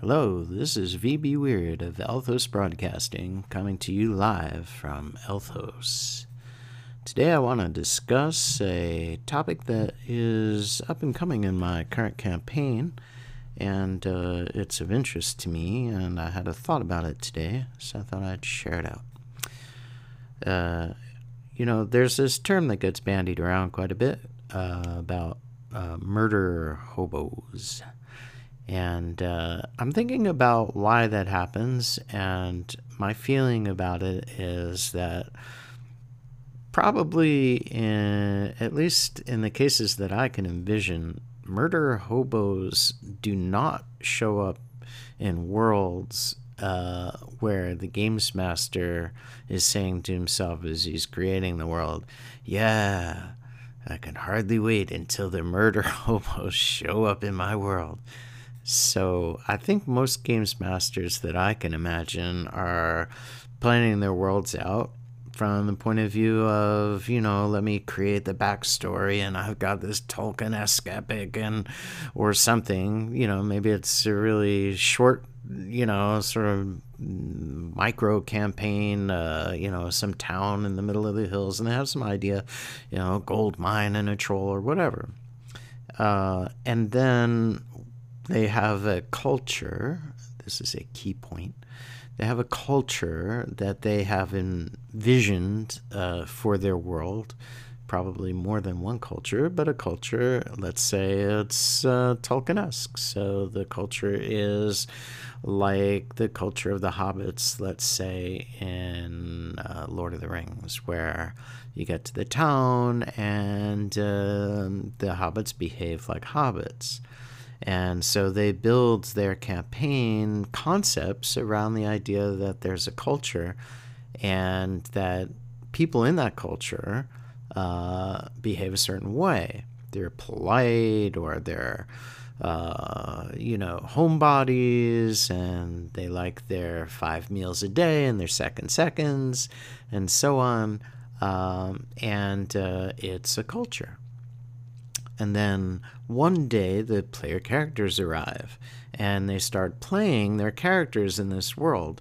Hello, this is VBWyrde of Elthos Broadcasting coming to you live from Elthos. Today I want to discuss a topic that is up and coming in my current campaign, and uh, it's of interest to me, and I had a thought about it today, so I thought I'd share it out. Uh, you know, there's this term that gets bandied around quite a bit uh, about uh, murder hobos. And uh, I'm thinking about why that happens, and my feeling about it is that probably, in, at least in the cases that I can envision, murder hobos do not show up in worlds uh, where the games master is saying to himself as he's creating the world, Yeah, I can hardly wait until the murder hobos show up in my world. So I think most games masters that I can imagine are planning their worlds out from the point of view of, you know, let me create the backstory and I've got this Tolkien esque epic and or something. You know, maybe it's a really short, you know, sort of micro campaign, uh, you know, some town in the middle of the hills and they have some idea, you know, gold mine and a troll or whatever. Uh, and then they have a culture. This is a key point. They have a culture that they have envisioned uh, for their world. Probably more than one culture, but a culture, let's say it's uh, Tolkien esque. So the culture is like the culture of the hobbits, let's say in uh, Lord of the Rings, where you get to the town and um, the hobbits behave like hobbits. And so they build their campaign concepts around the idea that there's a culture and that people in that culture uh, behave a certain way. They're polite or they're, uh, you know, homebodies and they like their five meals a day and their second seconds and so on. Um, and uh, it's a culture. And then one day the player characters arrive and they start playing their characters in this world.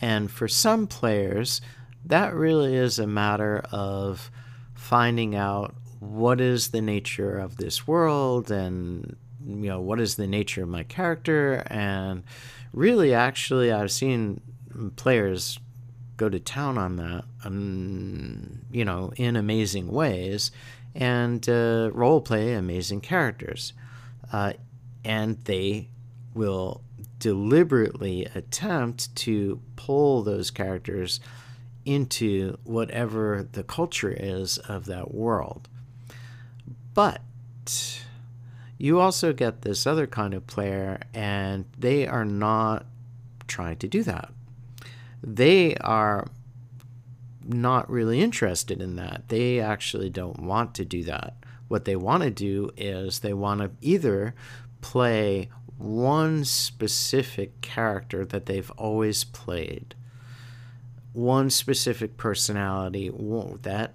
And for some players, that really is a matter of finding out what is the nature of this world and you know what is the nature of my character and really actually I've seen players go to town on that um, you know in amazing ways and uh, role play amazing characters. Uh, and they will deliberately attempt to pull those characters into whatever the culture is of that world. But you also get this other kind of player, and they are not trying to do that. They are not really interested in that. They actually don't want to do that. What they want to do is they want to either play one specific character that they've always played, one specific personality that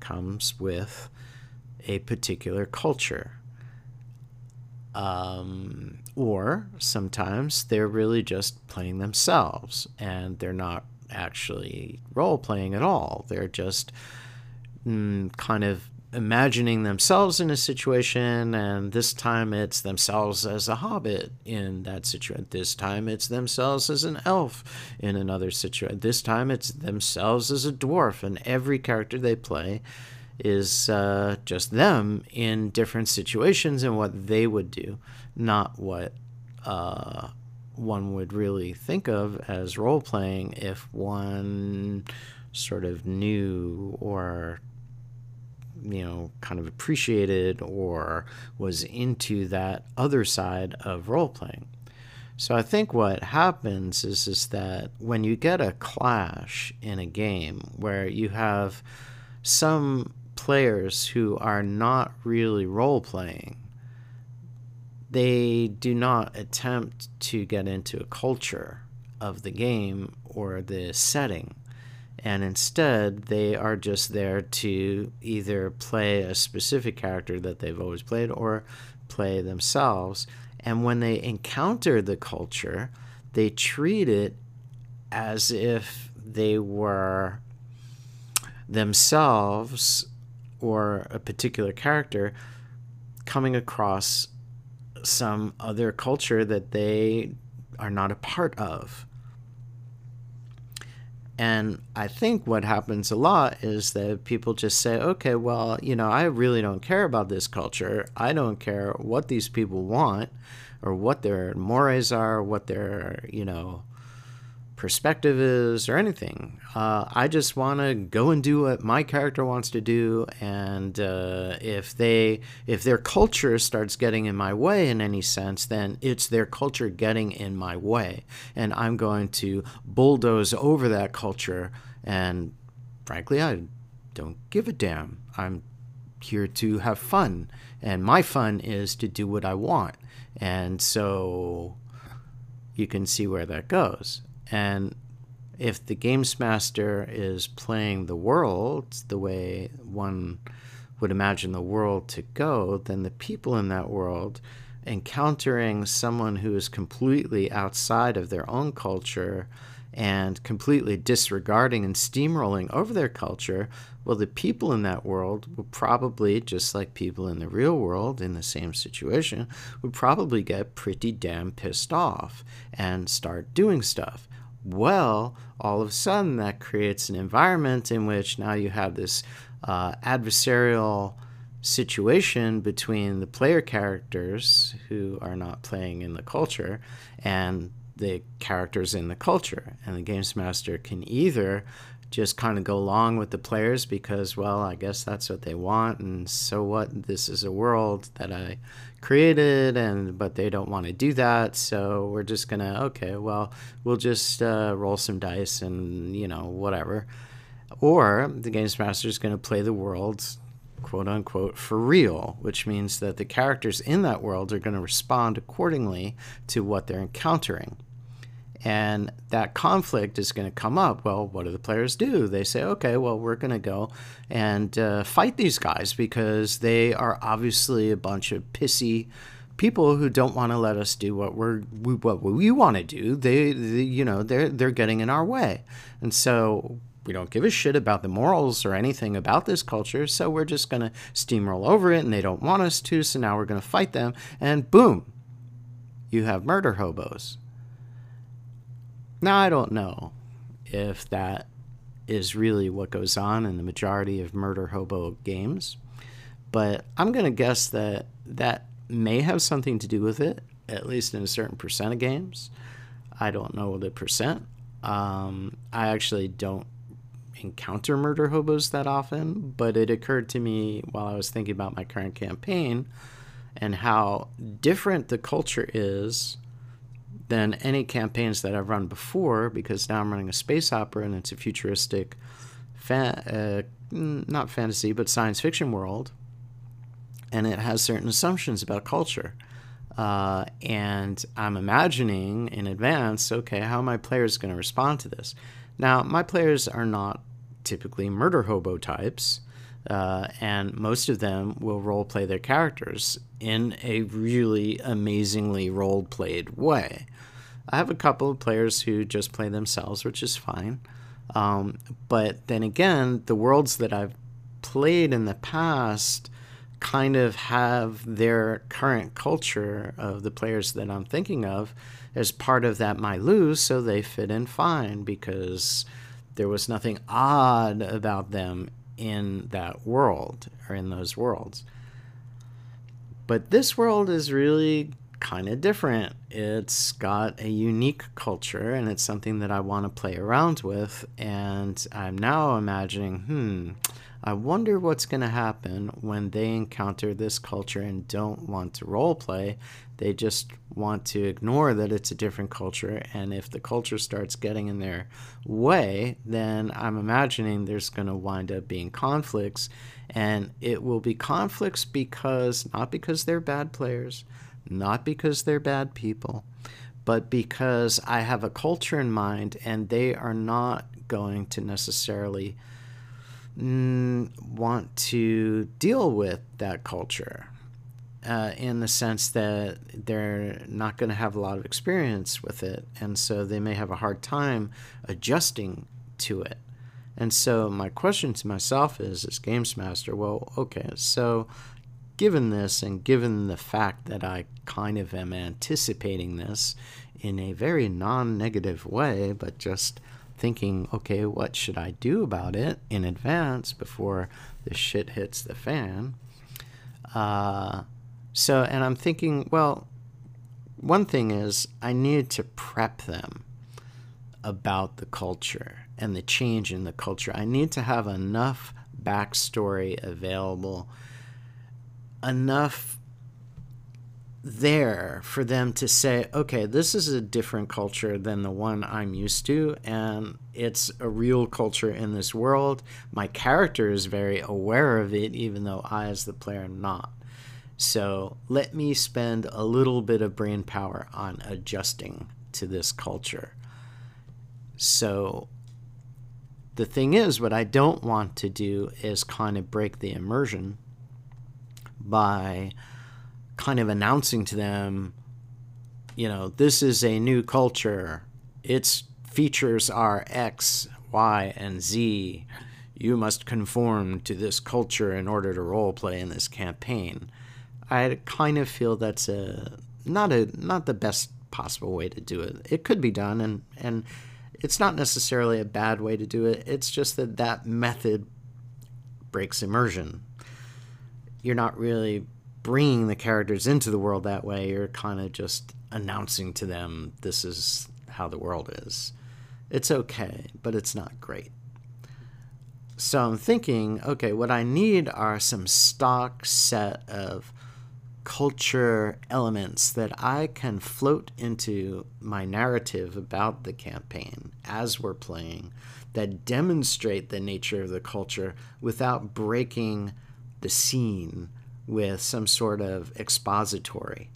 comes with a particular culture. Um, or sometimes they're really just playing themselves and they're not actually role playing at all. They're just mm, kind of imagining themselves in a situation, and this time it's themselves as a hobbit in that situation. This time it's themselves as an elf in another situation. This time it's themselves as a dwarf, and every character they play is uh, just them in different situations and what they would do, not what. Uh, one would really think of as role playing if one sort of knew or you know kind of appreciated or was into that other side of role playing so i think what happens is is that when you get a clash in a game where you have some players who are not really role playing they do not attempt to get into a culture of the game or the setting. And instead, they are just there to either play a specific character that they've always played or play themselves. And when they encounter the culture, they treat it as if they were themselves or a particular character coming across some other culture that they are not a part of. And I think what happens a lot is that people just say, okay, well, you know, I really don't care about this culture. I don't care what these people want or what their mores are, what their, you know, perspective is or anything. Uh, I just want to go and do what my character wants to do, and uh, if they if their culture starts getting in my way in any sense, then it's their culture getting in my way, and I'm going to bulldoze over that culture. And frankly, I don't give a damn. I'm here to have fun, and my fun is to do what I want, and so you can see where that goes. And if the games master is playing the world the way one would imagine the world to go, then the people in that world encountering someone who is completely outside of their own culture and completely disregarding and steamrolling over their culture, well, the people in that world will probably, just like people in the real world in the same situation, would probably get pretty damn pissed off and start doing stuff. Well, all of a sudden, that creates an environment in which now you have this uh, adversarial situation between the player characters who are not playing in the culture and the characters in the culture. And the games master can either just kind of go along with the players because, well, I guess that's what they want, and so what? This is a world that I created, and but they don't want to do that, so we're just gonna okay, well, we'll just uh, roll some dice and you know whatever. Or the games master is going to play the world quote unquote for real, which means that the characters in that world are going to respond accordingly to what they're encountering. And that conflict is going to come up. Well, what do the players do? They say, okay, well, we're going to go and uh, fight these guys because they are obviously a bunch of pissy people who don't want to let us do what we're what we want to do. They, they, you know, they're they're getting in our way, and so we don't give a shit about the morals or anything about this culture. So we're just going to steamroll over it, and they don't want us to. So now we're going to fight them, and boom, you have murder hobos. Now, I don't know if that is really what goes on in the majority of murder hobo games, but I'm going to guess that that may have something to do with it, at least in a certain percent of games. I don't know the percent. Um, I actually don't encounter murder hobos that often, but it occurred to me while I was thinking about my current campaign and how different the culture is than any campaigns that I've run before because now I'm running a space opera and it's a futuristic, fa- uh, not fantasy, but science fiction world. And it has certain assumptions about culture. Uh, and I'm imagining in advance, okay, how my players are going to respond to this? Now, my players are not typically murder hobo types. Uh, and most of them will role play their characters in a really amazingly role played way. I have a couple of players who just play themselves, which is fine. Um, but then again, the worlds that I've played in the past kind of have their current culture of the players that I'm thinking of as part of that my lose, so they fit in fine because there was nothing odd about them in that world or in those worlds. But this world is really kind of different. It's got a unique culture and it's something that I want to play around with. And I'm now imagining, hmm, I wonder what's going to happen when they encounter this culture and don't want to role play. They just want to ignore that it's a different culture. And if the culture starts getting in their way, then I'm imagining there's going to wind up being conflicts. And it will be conflicts because, not because they're bad players, not because they're bad people, but because I have a culture in mind and they are not going to necessarily mm, want to deal with that culture. uh, in the sense that they're not going to have a lot of experience with it, and so they may have a hard time adjusting to it. And so my question to myself is, as games master, well, okay, so given this and given the fact that I kind of am anticipating this in a very non-negative way, but just thinking, okay, what should I do about it in advance before the shit hits the fan? Uh, so, and I'm thinking, well, one thing is I need to prep them about the culture and the change in the culture. I need to have enough backstory available, enough there for them to say, okay, this is a different culture than the one I'm used to, and it's a real culture in this world. My character is very aware of it, even though I, as the player, am not. So let me spend a little bit of brain power on adjusting to this culture. So the thing is, what I don't want to do is kind of break the immersion by kind of announcing to them, you know, this is a new culture. Its features are X, Y, and Z. You must conform to this culture in order to role play in this campaign. I kind of feel that's a not a not the best possible way to do it. It could be done, and and it's not necessarily a bad way to do it. It's just that that method breaks immersion. You're not really bringing the characters into the world that way. You're kind of just announcing to them this is how the world is. It's okay, but it's not great. So I'm thinking, okay, what I need are some stock set of culture elements that I can float into my narrative about the campaign as we're playing that demonstrate the nature of the culture without breaking the scene with some sort of expository.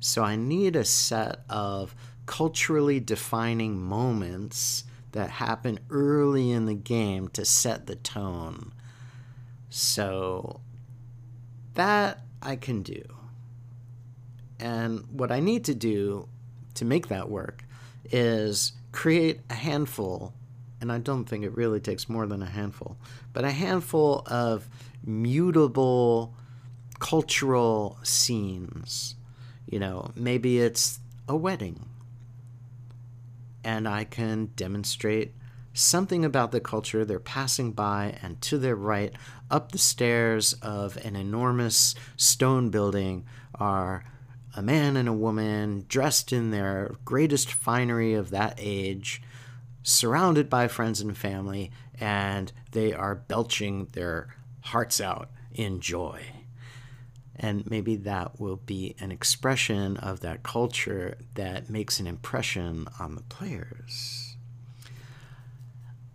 So I need a set of culturally defining moments that happen early in the game to set the tone. So that I can do. And what I need to do to make that work is create a handful, and I don't think it really takes more than a handful, but a handful of mutable cultural scenes. You know, maybe it's a wedding, and I can demonstrate something about the culture. They're passing by, and to their right, up the stairs of an enormous stone building, are a man and a woman dressed in their greatest finery of that age, surrounded by friends and family, and they are belching their hearts out in joy. And maybe that will be an expression of that culture that makes an impression on the players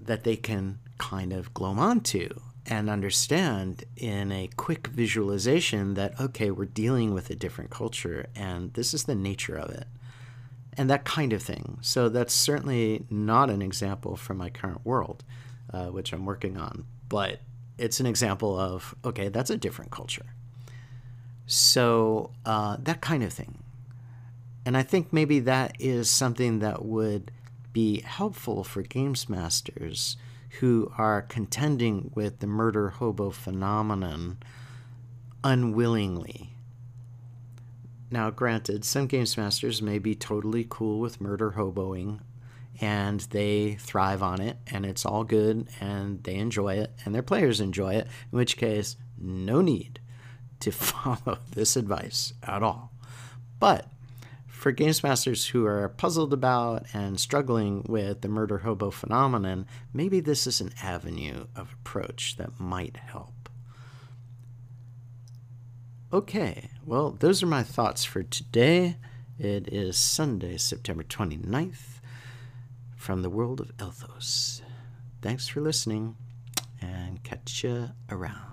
that they can kind of glom onto and understand in a quick visualization that, okay, we're dealing with a different culture and this is the nature of it. And that kind of thing. So that's certainly not an example from my current world, uh, which I'm working on, but it's an example of, okay, that's a different culture. So uh, that kind of thing. And I think maybe that is something that would be helpful for games masters who are contending with the murder hobo phenomenon unwillingly. Now, granted, some games masters may be totally cool with murder hoboing and they thrive on it and it's all good and they enjoy it and their players enjoy it, in which case, no need to follow this advice at all. But for games masters who are puzzled about and struggling with the murder hobo phenomenon, maybe this is an avenue of approach that might help. Okay, well, those are my thoughts for today. It is Sunday, September 29th, from the world of Elthos. Thanks for listening, and catch you around.